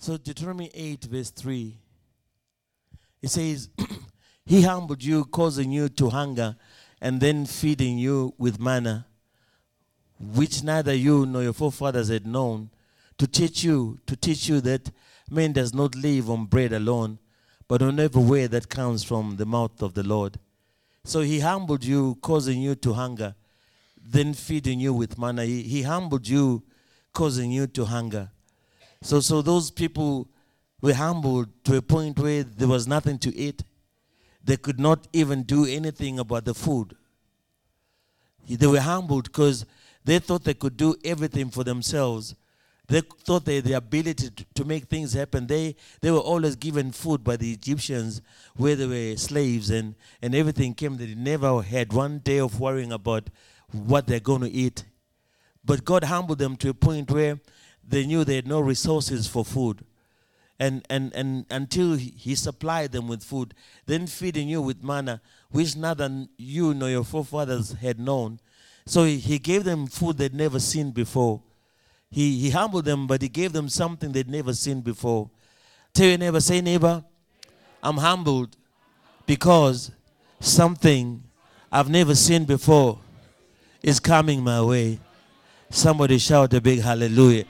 So Deuteronomy 8, verse 3, it says, He humbled you, causing you to hunger, and then feeding you with manna, which neither you nor your forefathers had known, to teach you, to teach you that man does not live on bread alone, but on every word that comes from the mouth of the Lord. So he humbled you, causing you to hunger, then feeding you with manna. He, he humbled you, causing you to hunger. So, so those people were humbled to a point where there was nothing to eat. They could not even do anything about the food. They were humbled because they thought they could do everything for themselves. They thought they had the ability to, make things happen. They, they were always given food by the Egyptians where they were slaves and, and everything came. They never had one day of worrying about what they're going to eat. But God humbled them to a point where they knew they had no resources for food. And, and, and until he supplied them with food, then feeding you with manna, which neither you nor your forefathers had known. So he, he gave them food they'd never seen before. He, he humbled them, but he gave them something they'd never seen before. Tell your neighbor, say, neighbor, I'm humbled because something I've never seen before is coming my way. Somebody shout a big hallelujah.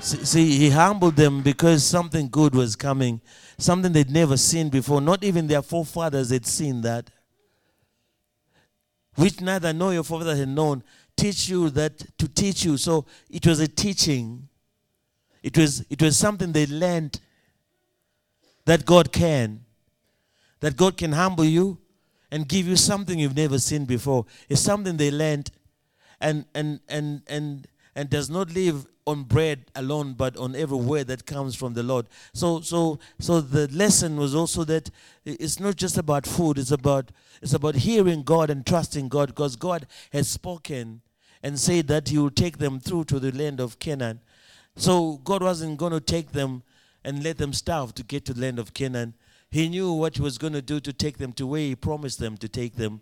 See, he humbled them because something good was coming, something they'd never seen before. Not even their forefathers had seen that. Which neither know your forefathers had known. Teach you that to teach you. So it was a teaching. It was it was something they learned that God can. That God can humble you and give you something you've never seen before. It's something they learned and and and and and does not live on bread alone, but on every word that comes from the Lord. So, so, so the lesson was also that it's not just about food; it's about it's about hearing God and trusting God, because God has spoken and said that He will take them through to the land of Canaan. So God wasn't going to take them and let them starve to get to the land of Canaan. He knew what He was going to do to take them to where He promised them to take them.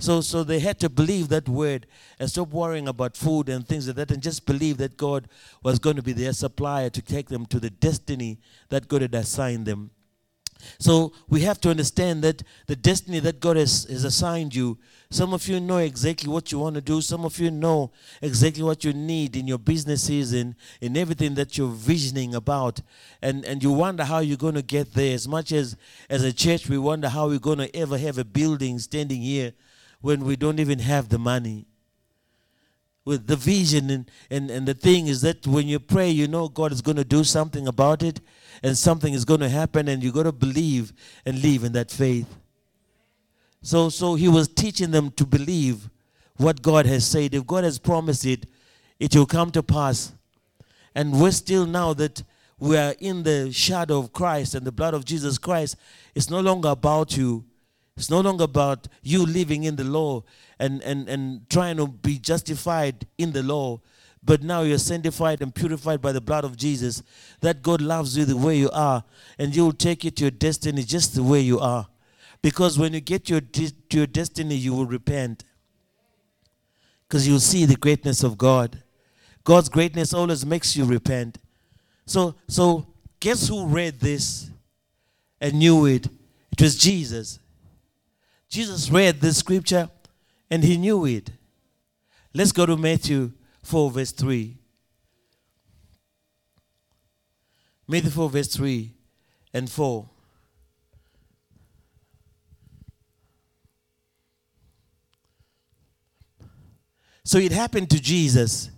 So, so they had to believe that word and stop worrying about food and things like that and just believe that God was going to be their supplier to take them to the destiny that God had assigned them. So we have to understand that the destiny that God has, has assigned you, some of you know exactly what you want to do. Some of you know exactly what you need in your businesses and in everything that you're visioning about. And, and you wonder how you're going to get there. As much as as a church, we wonder how we're going to ever have a building standing here when we don't even have the money. With the vision and, and, and the thing is that when you pray, you know God is going to do something about it and something is going to happen and you got to believe and live in that faith. So, so he was teaching them to believe what God has said. If God has promised it, it will come to pass. And we're still now that we are in the shadow of Christ and the blood of Jesus Christ, it's no longer about you. It's no longer about you living in the law and, and, and trying to be justified in the law, but now you're sanctified and purified by the blood of Jesus. That God loves you the way you are, and you will take you to your destiny just the way you are. Because when you get your, to your destiny, you will repent. Because you'll see the greatness of God. God's greatness always makes you repent. So, so guess who read this and knew it? It was Jesus. Jesus read this scripture and he knew it. Let's go to Matthew 4, verse 3. Matthew 4, verse 3 and 4. So it happened to Jesus.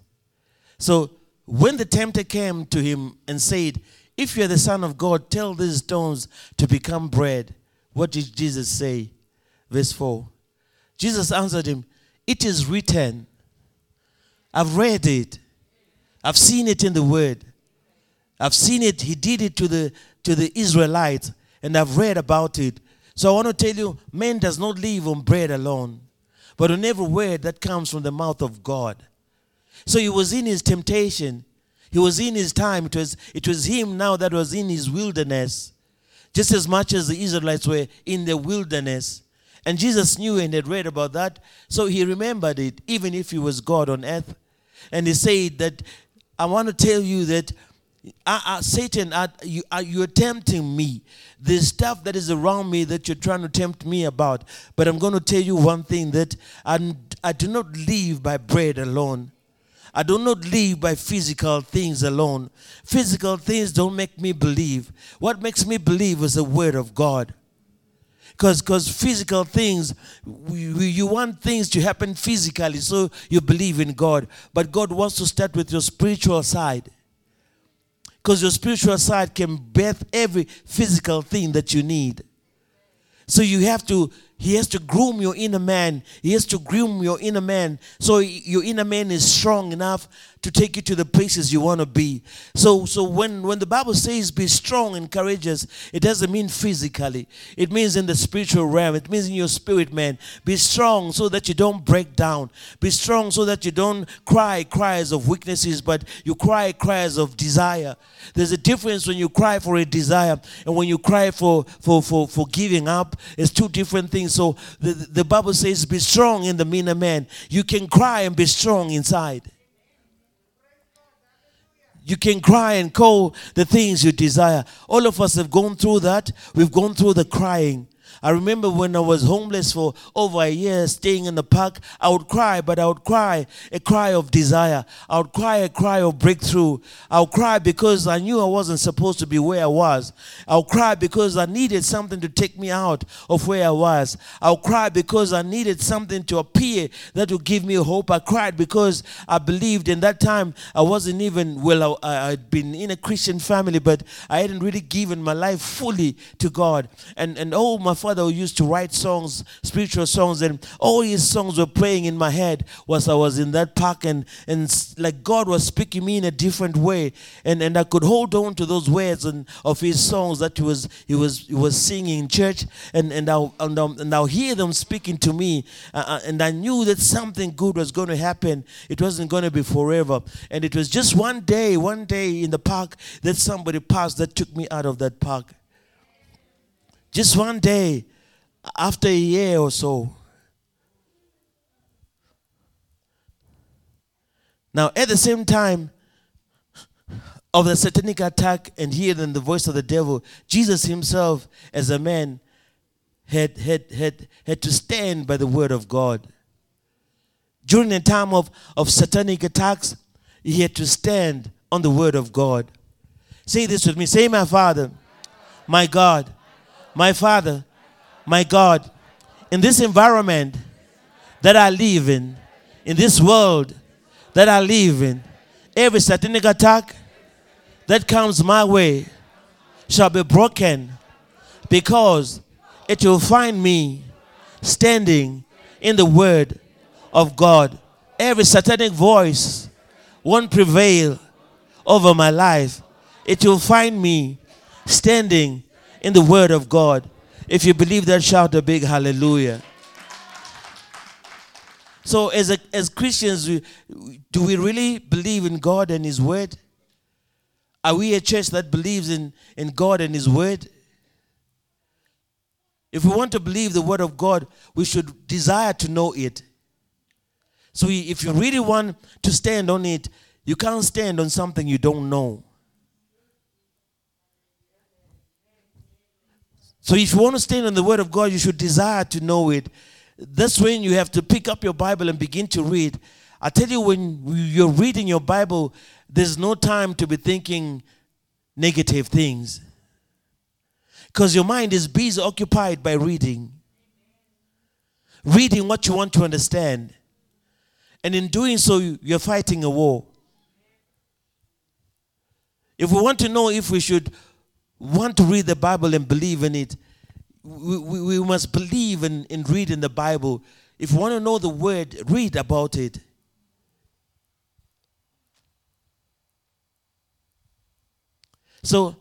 So when the tempter came to him and said, If you're the Son of God, tell these stones to become bread. What did Jesus say? Verse 4. Jesus answered him, It is written. I've read it. I've seen it in the word. I've seen it. He did it to the to the Israelites, and I've read about it. So I want to tell you, man does not live on bread alone, but on every word that comes from the mouth of God. So he was in his temptation. He was in his time. It was, it was him now that was in his wilderness, just as much as the Israelites were in the wilderness. And Jesus knew and had read about that, so he remembered it, even if he was God on earth. And he said that, I want to tell you that uh, Satan, uh, you, uh, you're tempting me. There's stuff that is around me that you're trying to tempt me about. But I'm going to tell you one thing that I, I do not live by bread alone. I do not live by physical things alone. Physical things don't make me believe. What makes me believe is the word of God because because physical things we, we, you want things to happen physically so you believe in god. But god wants to start with your spiritual side. Because your spiritual side can birth every physical thing that you need. So you have to he has to groom your inner man. He has to groom your inner man. So your inner man is strong enough to take you to the places you want to be. So, so when, when the Bible says be strong and courageous, it doesn't mean physically. It means in the spiritual realm. It means in your spirit, man. Be strong so that you don't break down. Be strong so that you don't cry cries of weaknesses, but you cry cries of desire. There's a difference when you cry for a desire and when you cry for, for, for, for giving up. It's two different things. So the, the Bible says, be strong in the inner man. You can cry and be strong inside. You can cry and call the things you desire. All of us have gone through that. We've gone through the crying. I remember when I was homeless for over a year, staying in the park, I would cry, but I would cry a cry of desire. I would cry a cry of breakthrough. I would cry because I knew I wasn't supposed to be where I was. I would cry because I needed something to take me out of where I was. I would cry because I needed something to appear that would give me hope. I cried because I believed in that time I wasn't even, well, I, I'd been in a Christian family, but I hadn't really given my life fully to God. And, and oh, my father father used to write songs, spiritual songs, and all his songs were playing in my head whilst I was in that park, and, and like God was speaking me in a different way, and, and I could hold on to those words and of his songs that he was he was he was singing in church, and and I'll and I'll, and I'll hear them speaking to me, uh, uh and I knew that something good was going to happen. It wasn't going to be forever, and it was just one day, one day in the park that somebody passed that took me out of that park. Just one day, after a year or so. Now, at the same time of the satanic attack and hearing the voice of the devil, Jesus himself, as a man, had, had, had, had to stand by the word of God. During the time of, of satanic attacks, he had to stand on the word of God. Say this with me. Say, my Father, my God, my Father, my God, in this environment that I live in, in this world that I live in, every satanic attack that comes my way shall be broken because it will find me standing in the word of God. Every satanic voice won't prevail over my life. It will find me standing in the word of God. If you believe that, shout a big hallelujah. So, as, a, as Christians, we, do we really believe in God and His Word? Are we a church that believes in, in God and His Word? If we want to believe the Word of God, we should desire to know it. So, if you really want to stand on it, you can't stand on something you don't know. So if you want to stand on the word of God, you should desire to know it. That's when you have to pick up your Bible and begin to read. I tell you, when you're reading your Bible, there's no time to be thinking negative things. Because your mind is busy, occupied by reading. Reading what you want to understand. And in doing so, you're fighting a war. If we want to know if we should want to read the Bible and believe in it, we, we, we must believe in, in reading the Bible. If you want to know the word, read about it. So,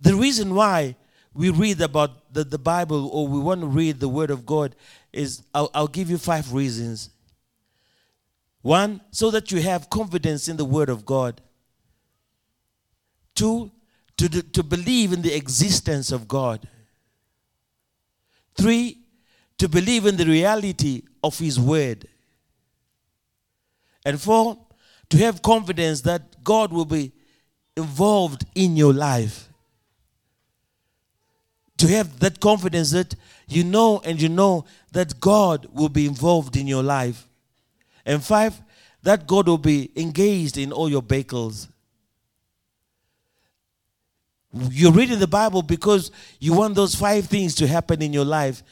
the reason why we read about the, the Bible or we want to read the Word of God is I'll, I'll give you five reasons. One, so that you have confidence in the Word of God. Two, to, to believe in the existence of God. Three, to believe in the reality of His Word. And four, to have confidence that God will be involved in your life. To have that confidence that you know and you know that God will be involved in your life. And five, that God will be engaged in all your battles. You're reading the Bible because you want those five things to happen in your life.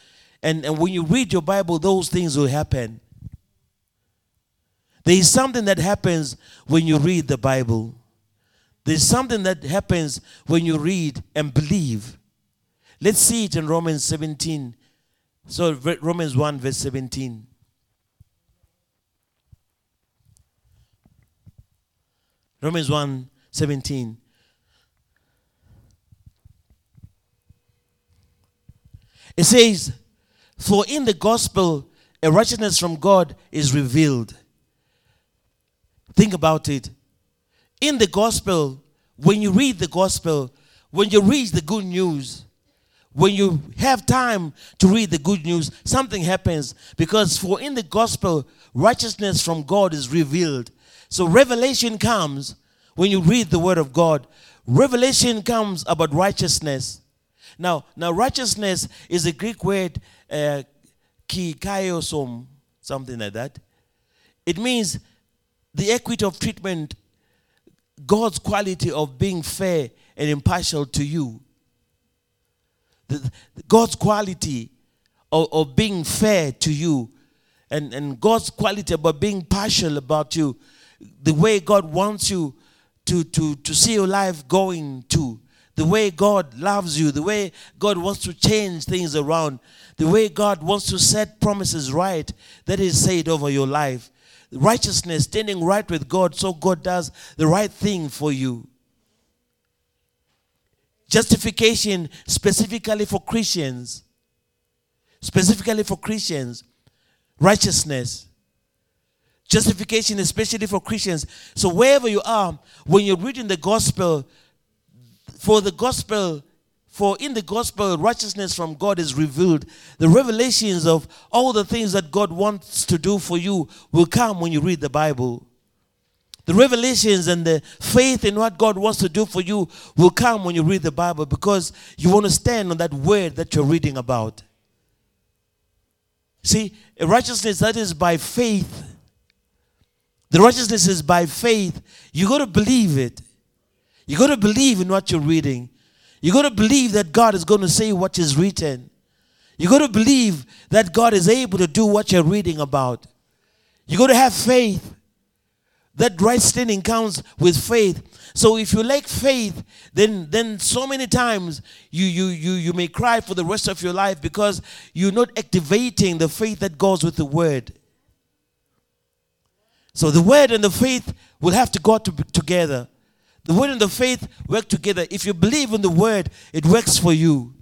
And, and when you read your Bible, those things will happen. There is something that happens when you read the Bible. There's something that happens when you read and believe. Let's see it in Romans 17. So, Romans 1, verse 17. Romans 1, 17. It says, For in the gospel, a righteousness from God is revealed. Think about it. In the gospel, when you read the gospel, when you read the good news, when you have time to read the good news, something happens because for in the gospel, righteousness from God is revealed. So revelation comes when you read the word of God. Revelation comes about righteousness. Now, now righteousness is a Greek word, uh, something like that. It means the equity of treatment, God's quality of being fair and impartial to you. The, God's quality of, of being fair to you and, and God's quality about being partial about you, the way God wants you to, to, to see your life going to the way God loves you, the way God wants to change things around, the way God wants to set promises right that is said over your life. Righteousness, standing right with God, so God does the right thing for you. Justification, specifically for Christians, specifically for Christians, righteousness. Justification, especially for Christians. So, wherever you are, when you're reading the gospel, for the gospel, for in the gospel, righteousness from God is revealed. The revelations of all the things that God wants to do for you will come when you read the Bible. The revelations and the faith in what God wants to do for you will come when you read the Bible because you want to stand on that word that you're reading about. See, righteousness that is by faith. The righteousness is by faith. You got to believe it. You got to believe in what you're reading. You got to believe that God is going to say what is written. You got to believe that God is able to do what you're reading about. You got to have faith. That right standing comes with faith. So if you lack faith, then then so many times you you you you may cry for the rest of your life because you're not activating the faith that goes with the word. So the word and the faith will have to go to, together. The word and the faith work together. If you believe in the word, it works for you.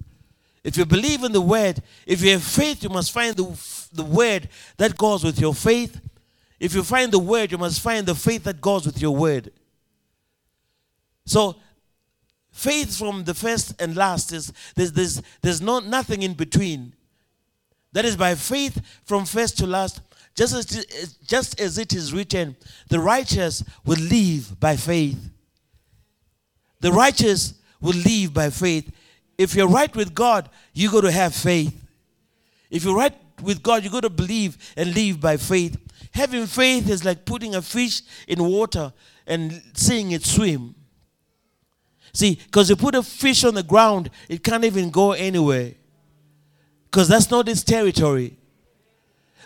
If you believe in the word, if you have faith, you must find the, the word that goes with your faith. If you find the word, you must find the faith that goes with your word. So, faith from the first and last is there's, there's, there's no, nothing in between. That is by faith from first to last. Just as, just as it is written, the righteous will live by faith. The righteous will live by faith. If you're right with God, you got to have faith. If you're right with God, you got to believe and live by faith. Having faith is like putting a fish in water and seeing it swim. See, because you put a fish on the ground, it can't even go anywhere. Because that's not its territory.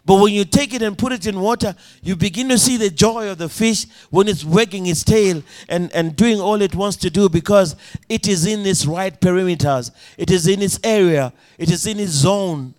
But when you take it and put it in water, you begin to see the joy of the fish when it's wagging its tail and, and doing all it wants to do because it is in its right perimeters, it is in its area, it is in its zone.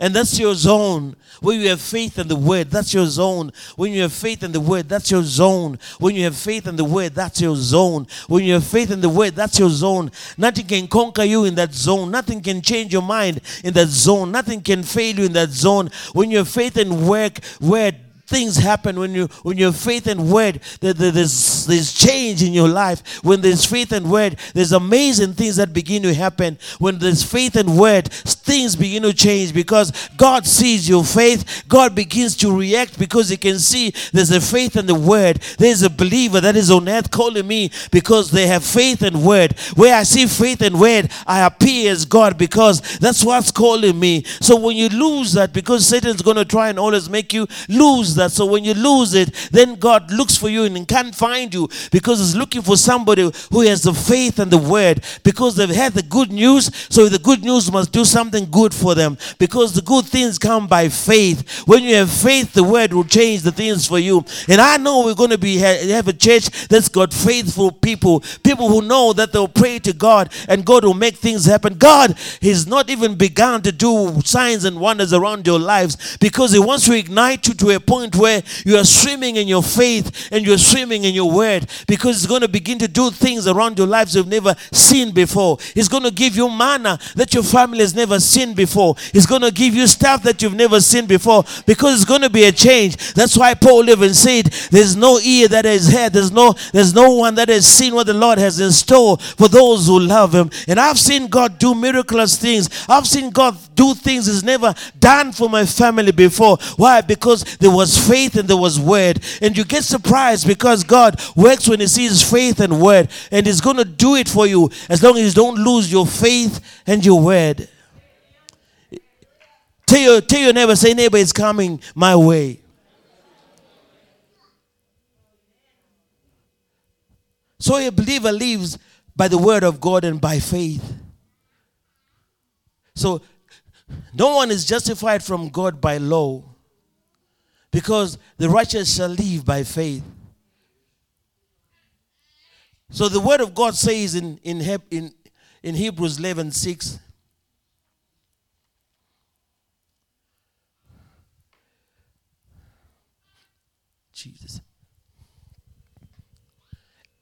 And that's your zone. When you have faith in the word, that's your zone. When you have faith in the word, that's your zone. When you have faith in the word, that's your zone. When you have faith in the word, that's your zone. Nothing can conquer you in that zone. Nothing can change your mind in that zone. Nothing can fail you in that zone. When you have faith in work, word, things happen when you when your faith and word there- there's there's change in your life. When there's faith and word there's amazing things that begin to happen. When there's faith and word things begin to change because god sees your faith. God begins to react because he can see there's a faith and the word. There's a believer that is on earth calling me because they have faith and word. Where i see faith and word i appear as god because that's what's calling me. So when you lose that because satan's going to try and always make you lose that so when you lose it then god looks for you and can't find you because he's looking for somebody who has the faith and the word. Because they've had the good news so the good news must do something good for them. Because the good things come by faith. When you have faith the word will change the things for you. And i know we're going to be ha- have a church that's got faithful people people who know that they'll pray to god and god will make things happen. God has not even begun to do signs and wonders around your lives because he wants to ignite you to a point where you are swimming in your faith and you're swimming in your word because it's going to begin to do things around your lives you've never seen before. He's going to give you manna that your family has never seen before. He's going to give you stuff that you've never seen before because it's going to be a change. That's why paul even said there's no ear that has heard there's no there's no one that has seen what the lord has in store for those who love him. And i've seen god do miraculous things. I've seen god do things he's never done for my family before. Why? Because there was faith and there was word. And you get surprised because god works when he sees faith and word. And he's going to do it for you as long as you don't lose your faith and your word. Tell your, tell your neighbor say neighbor it's coming my way. So a believer lives by the word of God and by faith. So no one is justified from God by law because the righteous shall live by faith. So the word of God says in, in, in, in Hebrews 11 6, Jesus.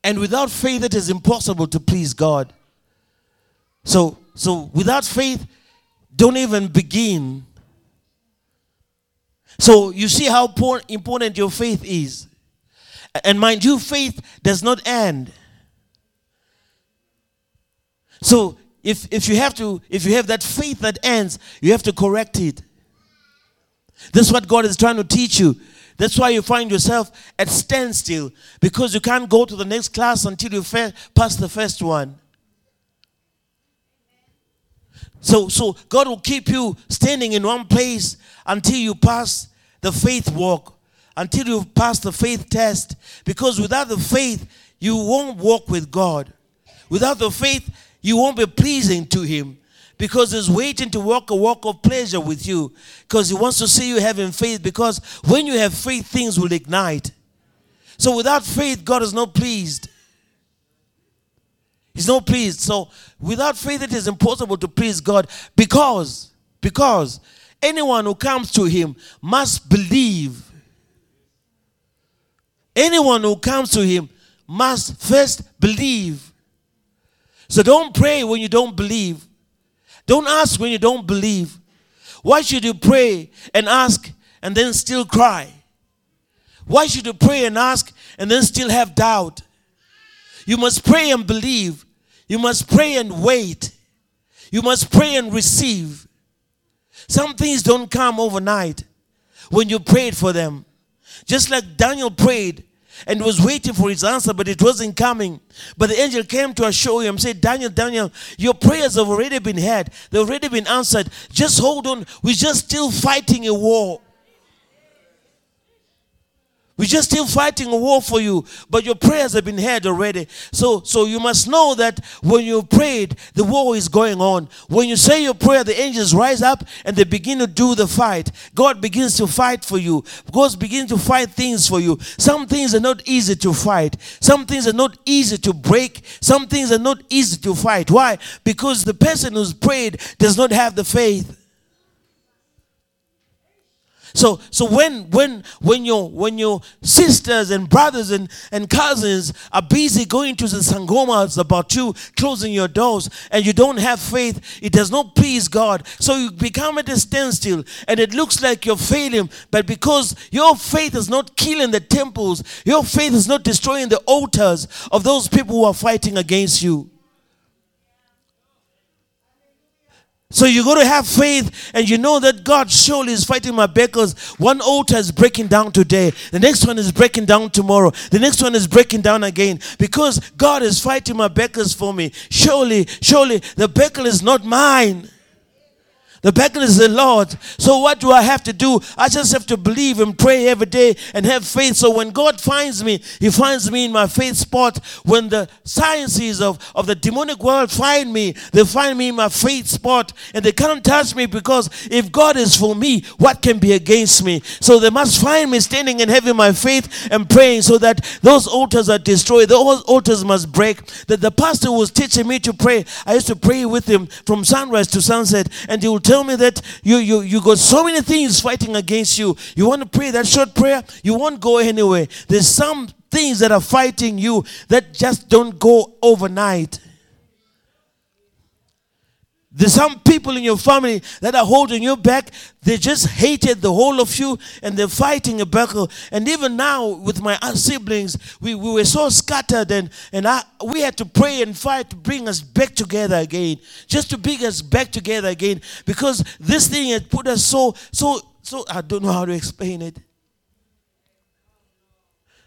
And without faith, it is impossible to please God. So, so without faith, don't even begin. So you see how por- important your faith is. And mind you, faith does not end. So if, if you have to, if you have that faith that ends, you have to correct it. That's what God is trying to teach you. That's why you find yourself at standstill because you can't go to the next class until you fa- pass the first one. So, so God will keep you standing in one place until you pass the faith walk, until you pass the faith test. Because without the faith, you won't walk with God. Without the faith, you won't be pleasing to Him. Because He's waiting to walk a walk of pleasure with you. Because He wants to see you having faith. Because when you have faith, things will ignite. So without faith, God is not pleased. He's not pleased. So without faith, it is impossible to please God because, because anyone who comes to Him must believe. Anyone who comes to Him must first believe. So don't pray when you don't believe. Don't ask when you don't believe. Why should you pray and ask and then still cry? Why should you pray and ask and then still have doubt? You must pray and believe. You must pray and wait. You must pray and receive. Some things don't come overnight when you prayed for them. Just like Daniel prayed and was waiting for his answer, but it wasn't coming. But the angel came to assure him, said, Daniel, Daniel, your prayers have already been heard. They've already been answered. Just hold on. We're just still fighting a war. We're just still fighting a war for you, but your prayers have been heard already. So, so you must know that when you prayed, the war is going on. When you say your prayer, the angels rise up and they begin to do the fight. God begins to fight for you. God begins to fight things for you. Some things are not easy to fight. Some things are not easy to break. Some things are not easy to fight. Why? Because the person who's prayed does not have the faith. So so when when when your when your sisters and brothers and, and cousins are busy going to the sangomas about you closing your doors and you don't have faith, it does not please God. So you become at a standstill and it looks like you're failing, but because your faith is not killing the temples, your faith is not destroying the altars of those people who are fighting against you. So you got to have faith and you know that God surely is fighting my battles. One altar is breaking down today. The next one is breaking down tomorrow. The next one is breaking down again because God is fighting my battles for me. Surely, surely the battle is not mine. The battle is the Lord. So what do I have to do? I just have to believe and pray every day and have faith. So when God finds me, He finds me in my faith spot. When the sciences of, of the demonic world find me, they find me in my faith spot and they can't touch me because if God is for me, what can be against me? So they must find me standing and having my faith and praying so that those altars are destroyed. Those altars must break. That the pastor was teaching me to pray. I used to pray with him from sunrise to sunset and he would tell me that you, you, you got so many things fighting against you. You want to pray that short prayer, you won't go anywhere. There's some things that are fighting you that just don't go overnight. There's some people in your family that are holding you back. They just hated the whole of you and they're fighting a battle. And even now, with my siblings, we, we were so scattered and, and I, we had to pray and fight to bring us back together again. Just to bring us back together again. Because this thing had put us so, so, so, I don't know how to explain it.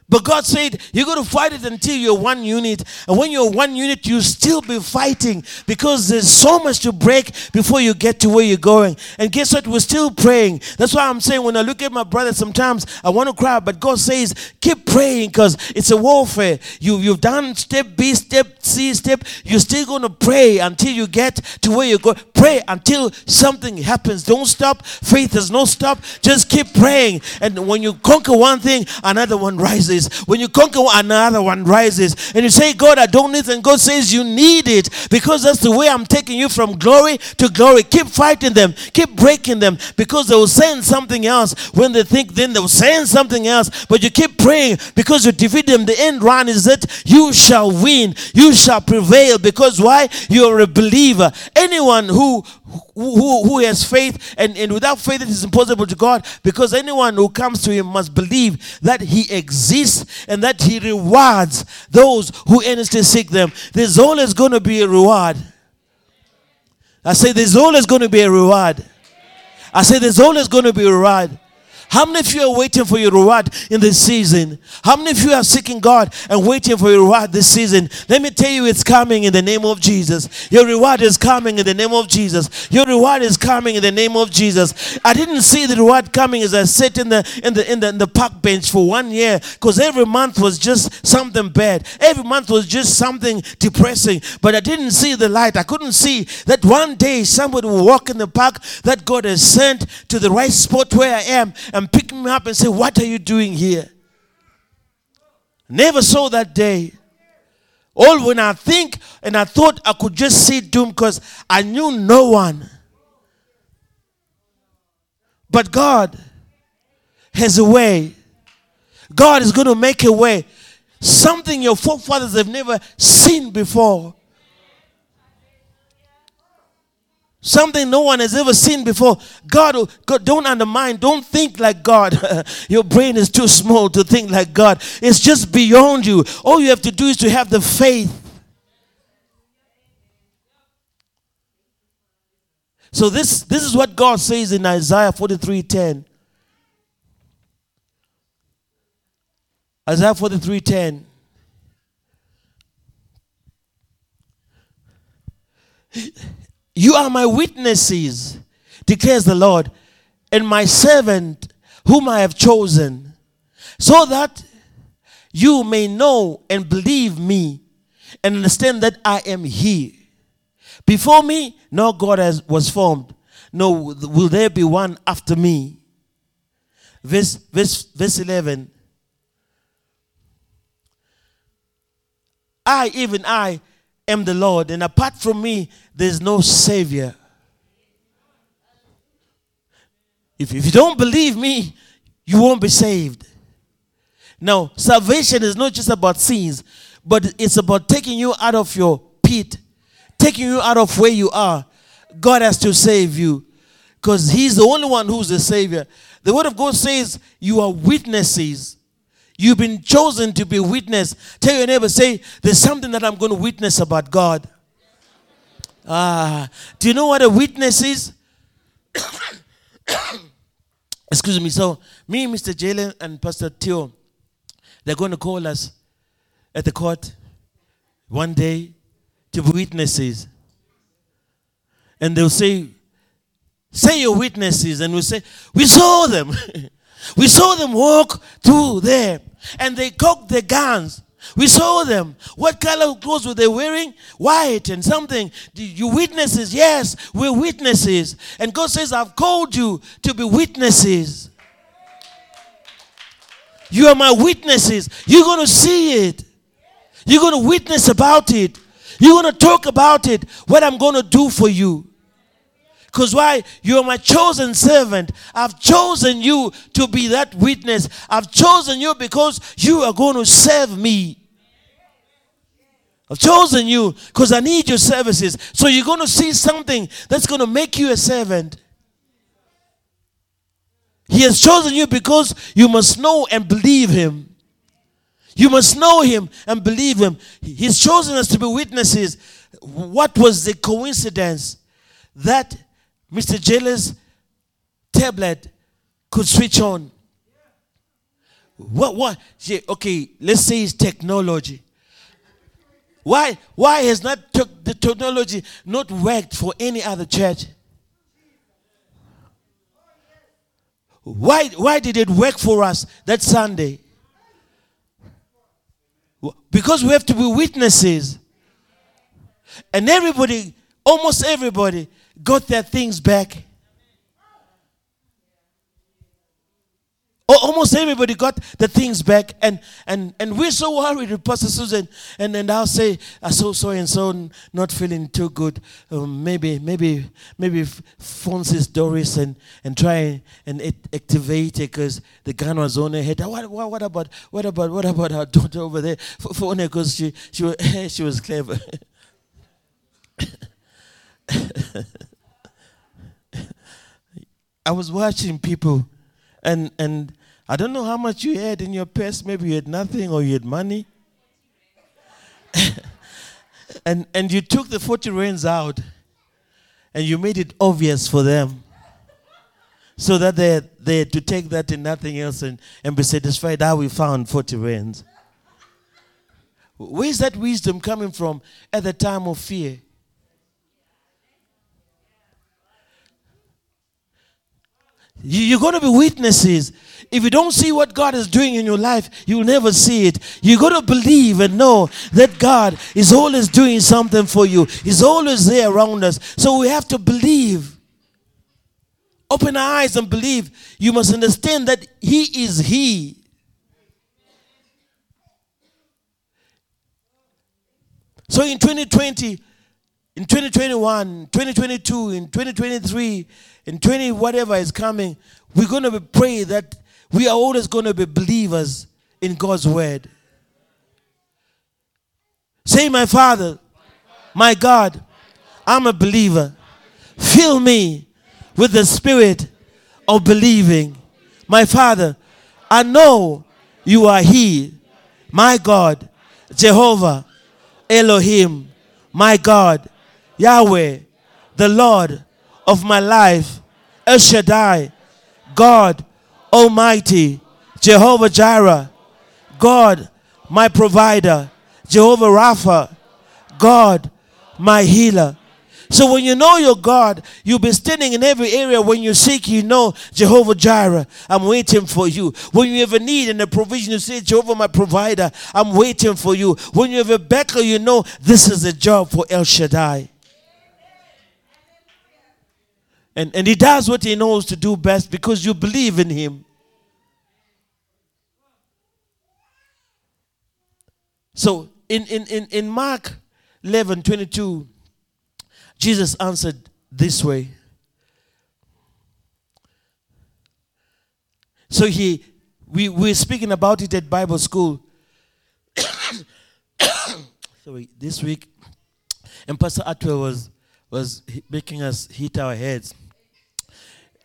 But God said, You're going to fight it until you're one unit. And when you're one unit, you still be fighting because there's so much to break before you get to where you're going. And guess what? We're still praying. That's why I'm saying when I look at my brother, sometimes I want to cry, but God says, Keep praying because it's a warfare. You, you've done step B, step C, step. You're still going to pray until you get to where you go. Pray until something happens. Don't stop. Faith does not stop. Just keep praying. And when you conquer one thing, another one rises rises. When you conquer another one rises. And you say, God, I don't need it. And God says, You need it because that's the way I'm taking you from glory to glory. Keep fighting them, keep breaking them because they will send something else. When they think, then they will send something else. But you keep praying because you defeat them. The end run is that you shall win, you shall prevail because why? You're a believer. Anyone who who, who has faith and, and without faith it is impossible to God because anyone who comes to him must believe that he exists and that he rewards those who earnestly seek them. There's always going to be a reward. I say there's always going to be a reward. I say there's always going to be a reward. How many of you are waiting for your reward in this season? How many of you are seeking God and waiting for your reward this season? Let me tell you, it's coming in the name of Jesus. Your reward is coming in the name of Jesus. Your reward is coming in the name of Jesus. I didn't see the reward coming as I sat in the in the in the, in the park bench for one year because every month was just something bad. Every month was just something depressing. But I didn't see the light. I couldn't see that one day somebody will walk in the park that God has sent to the right spot where I am and pick me up and say, What are you doing here? Never saw that day. All when I think and I thought I could just see doom because I knew no one. But God has a way. God is going to make a way. Something your forefathers have never seen before. Something no one has ever seen before. God, God, don't undermine. Don't think like God. Your brain is too small to think like God. It's just beyond you. All you have to do is to have the faith. So this, this is what God says in Isaiah 43:10. Isaiah 43:10. You are my witnesses, declares the Lord, and my servant whom I have chosen, so that you may know and believe me and understand that I am He. Before me, no God has, was formed, no will there be one after me. Verse, verse, verse 11. I, even I, am the Lord, and apart from me, there's no Savior. If, if you don't believe me, you won't be saved. Now, salvation is not just about sins, but it's about taking you out of your pit, taking you out of where you are. God has to save you because He's the only one who's the Savior. The Word of God says you are witnesses. You've been chosen to be witness. Tell your neighbor, say, there's something that I'm going to witness about God. Ah, do you know what a witness is? Excuse me. So, me, Mr. Jalen, and Pastor Theo, they're going to call us at the court one day to be witnesses. And they'll say, Say your witnesses. And we'll say, We saw them. we saw them walk through there. And they cocked their guns. We saw them. What color clothes were they wearing? White and something. You witnesses? Yes, we're witnesses. And God says, I've called you to be witnesses. You are my witnesses. You're going to see it. You're going to witness about it. You're going to talk about it, what I'm going to do for you. Because why? You are my chosen servant. I've chosen you to be that witness. I've chosen you because you are going to serve me. I've chosen you because I need your services. So you're going to see something that's going to make you a servant. He has chosen you because you must know and believe Him. You must know Him and believe Him. He's chosen us to be witnesses. What was the coincidence that Mr. Jailer's tablet could switch on? What? What? Okay, let's say it's technology. Why? Why has not the technology not worked for any other church? Why, why did it work for us that Sunday? Because we have to be witnesses. And everybody, almost everybody, got their things back. Oh almost everybody got the things back, and and and we're so worried Pastor Susan, and then I'll say, "I saw so and so not feeling too good. Um, maybe maybe maybe says Doris and and try and activate it because the gun was on her head. What, what, what about what about what about our daughter over there? Her because she she was she was clever." I was watching people and and I don't know how much you had in your purse. Maybe you had nothing or you had money. and and you took the 40 rands out and you made it obvious for them. So that they they had to take that and nothing else and, and be satisfied how we found 40 rands. Where's that wisdom coming from at the time of fear? You're going to be witnesses. If you don't see what God is doing in your life, you'll never see it. You're going to believe and know that God is always doing something for you, He's always there around us. So we have to believe. Open our eyes and believe. You must understand that He is He. So in 2020, in 2021, 2022, in 2023, in 20 whatever is coming, we're going to be pray that we are always going to be believers in God's word. Say, my Father, my God, I'm a believer. Fill me with the spirit of believing. My Father, I know you are He, my God, Jehovah, Elohim, my God, Yahweh, the Lord of my life, El Shaddai, God Almighty, Jehovah Jireh, God my provider, Jehovah Rapha, God my healer. So when you know your God, you'll be standing in every area when you seek, you know, Jehovah Jireh, I'm waiting for you. When you have a need and a provision, you say, Jehovah my provider, I'm waiting for you. When you have a battle, you know, this is a job for El Shaddai. And, and he does what he knows to do best because you believe in him. So in, in, in, in Mark 11 22, Jesus answered this way So he, we we were speaking about it at Bible school. Sorry, this week, and Pastor Atwell was was making us hit our heads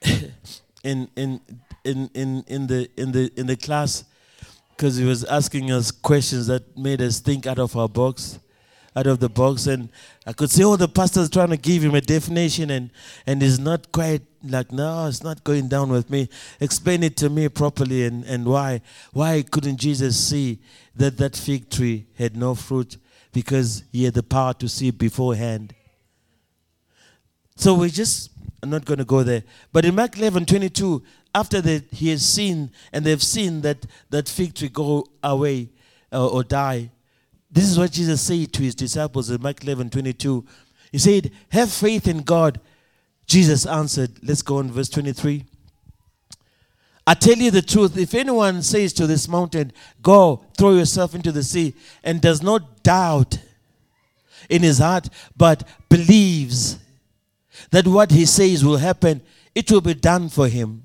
in in in in in the in the in the class because he was asking us questions that made us think out of our box out of the box. And i could see oh the pastor's trying to give him a definition and and he's not quite like no it's not going down with me. Explain it to me properly and and why why couldn't jesus see that that fig tree had no fruit? Because he had the power to see beforehand. So we just I'm not going to go there. But in Mark 11, 22, after that he has seen and they've seen that that fig tree go away uh, or die, this is what Jesus said to his disciples in Mark 11, 22. He said, Have faith in God. Jesus answered, Let's go on verse 23. I tell you the truth, if anyone says to this mountain, Go, throw yourself into the sea, and does not doubt in his heart, but believes that what he says will happen, it will be done for him.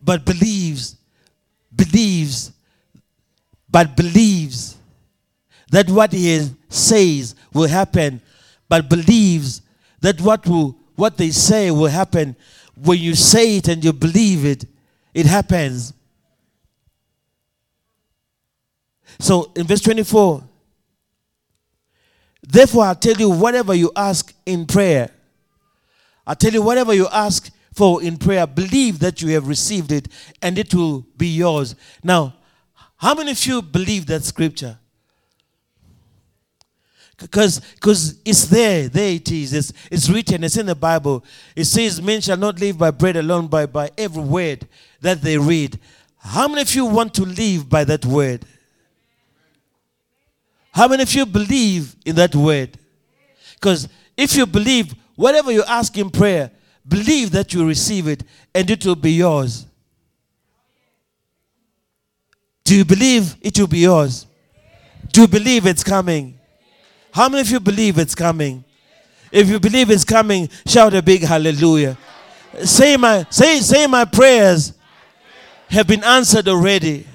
But believes, believes, but believes that what he says will happen, but believes that what will what they say will happen. When you say it and you believe it, it happens. So in verse 24, Therefore, I tell you, whatever you ask in prayer, I tell you, whatever you ask for in prayer, believe that you have received it and it will be yours. Now, how many of you believe that scripture? Because because it's there, there it is. It's, it's written, it's in the Bible. It says, Men shall not live by bread alone, but by every word that they read. How many of you want to live by that word? How many of you believe in that word? Because if you believe, whatever you ask in prayer, believe that you receive it and it will be yours. Do you believe it will be yours? Do you believe it's coming? How many of you believe it's coming? If you believe it's coming, shout a big hallelujah. Say my say say my prayers have been answered already.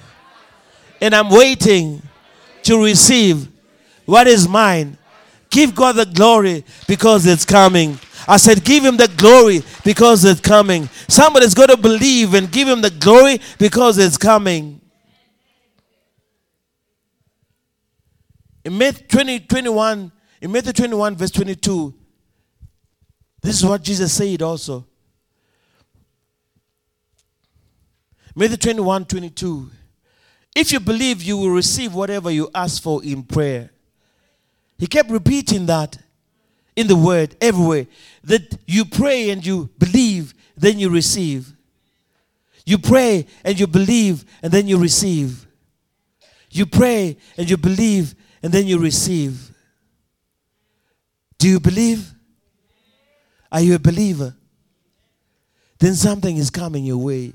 And I'm waiting to receive what is mine. Give God the glory because it's coming. I said, give him the glory because it's coming. Somebody's got to believe and give him the glory because it's coming. In Matthew 20, 21, in Matthew 21, verse 22, this is what Jesus said also. Matthew 21, 22. If you believe, you will receive whatever you ask for in prayer. He kept repeating that in the word everywhere that you pray and you believe, then you receive. You pray and you believe, and then you receive. You pray and you believe, and then you receive. Do you believe? Are you a believer? Then something is coming your way.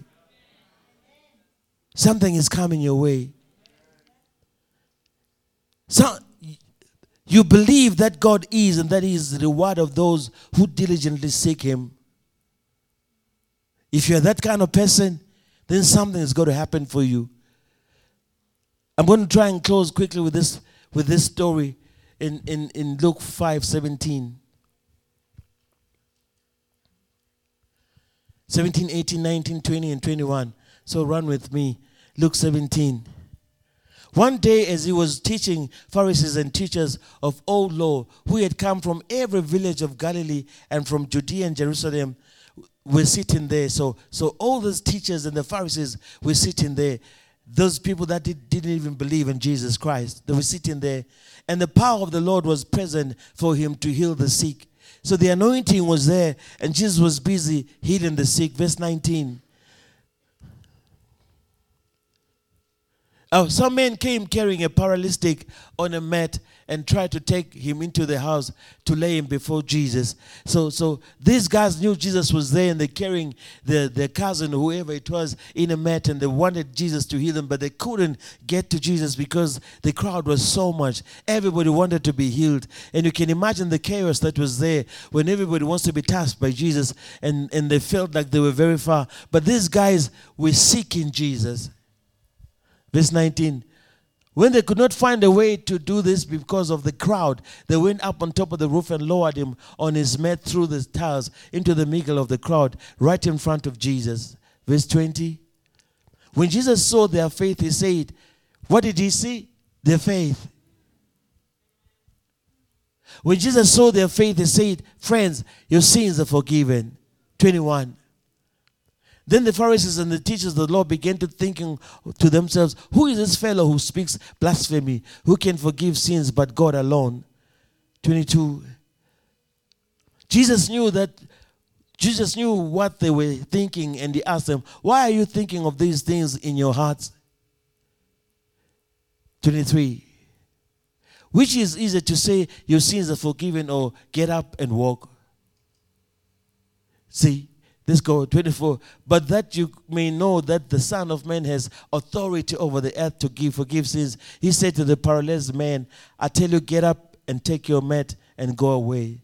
Something is coming your way. So you believe that God is and that He is the reward of those who diligently seek Him. If you're that kind of person, then something is going to happen for you. I'm going to try and close quickly with this with this story in, in, in Luke 5 17. 17, 18, 19, 20, and 21. So run with me. Luke 17. One day, as he was teaching Pharisees and teachers of old law who had come from every village of Galilee and from Judea and Jerusalem, were sitting there. So, so all those teachers and the Pharisees were sitting there. Those people that did, didn't even believe in Jesus Christ, they were sitting there. And the power of the Lord was present for him to heal the sick. So the anointing was there, and Jesus was busy healing the sick. Verse 19. Uh, some men came carrying a paralytic on a mat and tried to take him into the house to lay him before Jesus. So, so these guys knew Jesus was there and they're carrying the, their cousin, whoever it was, in a mat and they wanted Jesus to heal them, but they couldn't get to Jesus because the crowd was so much. Everybody wanted to be healed. And you can imagine the chaos that was there when everybody wants to be touched by Jesus and, and they felt like they were very far. But these guys were seeking Jesus. Verse 19. When they could not find a way to do this because of the crowd, they went up on top of the roof and lowered him on his mat through the tiles into the middle of the crowd, right in front of Jesus. Verse 20. When Jesus saw their faith, he said, What did he see? Their faith. When Jesus saw their faith, he said, Friends, your sins are forgiven. 21. Then the Pharisees and the teachers of the law began to thinking to themselves, Who is this fellow who speaks blasphemy? Who can forgive sins but God alone? 22. Jesus knew that Jesus knew what they were thinking, and he asked them, Why are you thinking of these things in your hearts? 23. Which is easier to say, Your sins are forgiven, or get up and walk? See, Let's go, 24. But that you may know that the Son of Man has authority over the earth to give forgive sins. He said to the paralyzed man, I tell you, get up and take your mat and go away.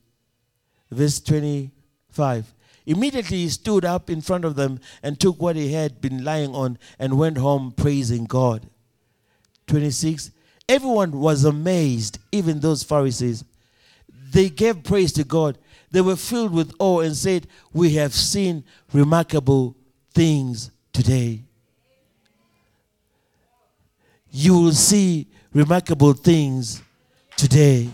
Verse 25. Immediately he stood up in front of them and took what he had been lying on and went home praising God. 26. Everyone was amazed, even those Pharisees. They gave praise to God they were filled with awe and said, We have seen remarkable things today. You will see remarkable things today.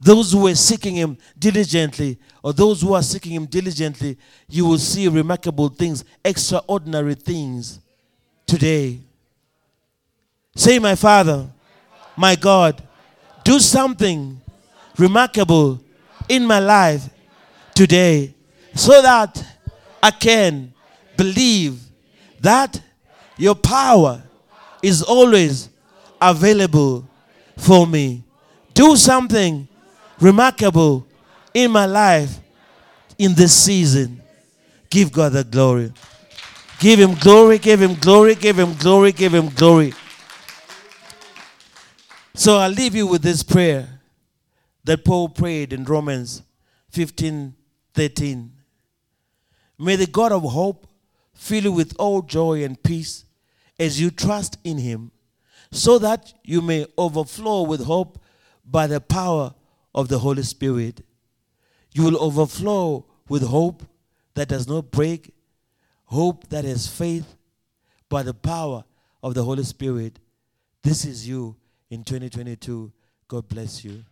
Those who were seeking Him diligently, or those who are seeking Him diligently, you will see remarkable things, extraordinary things today. Say, My Father, my God, do something remarkable in my life today so that I can believe that your power is always available for me. Do something remarkable in my life in this season. Give God the glory. Give him glory, give him glory, give him glory, give him glory. So I'll leave you with this prayer that Paul prayed in Romans 15 13. May the God of hope fill you with all joy and peace as you trust in him, so that you may overflow with hope by the power of the Holy Spirit. You will overflow with hope that does not break, hope that has faith by the power of the Holy Spirit. This is you in 2022. God bless you.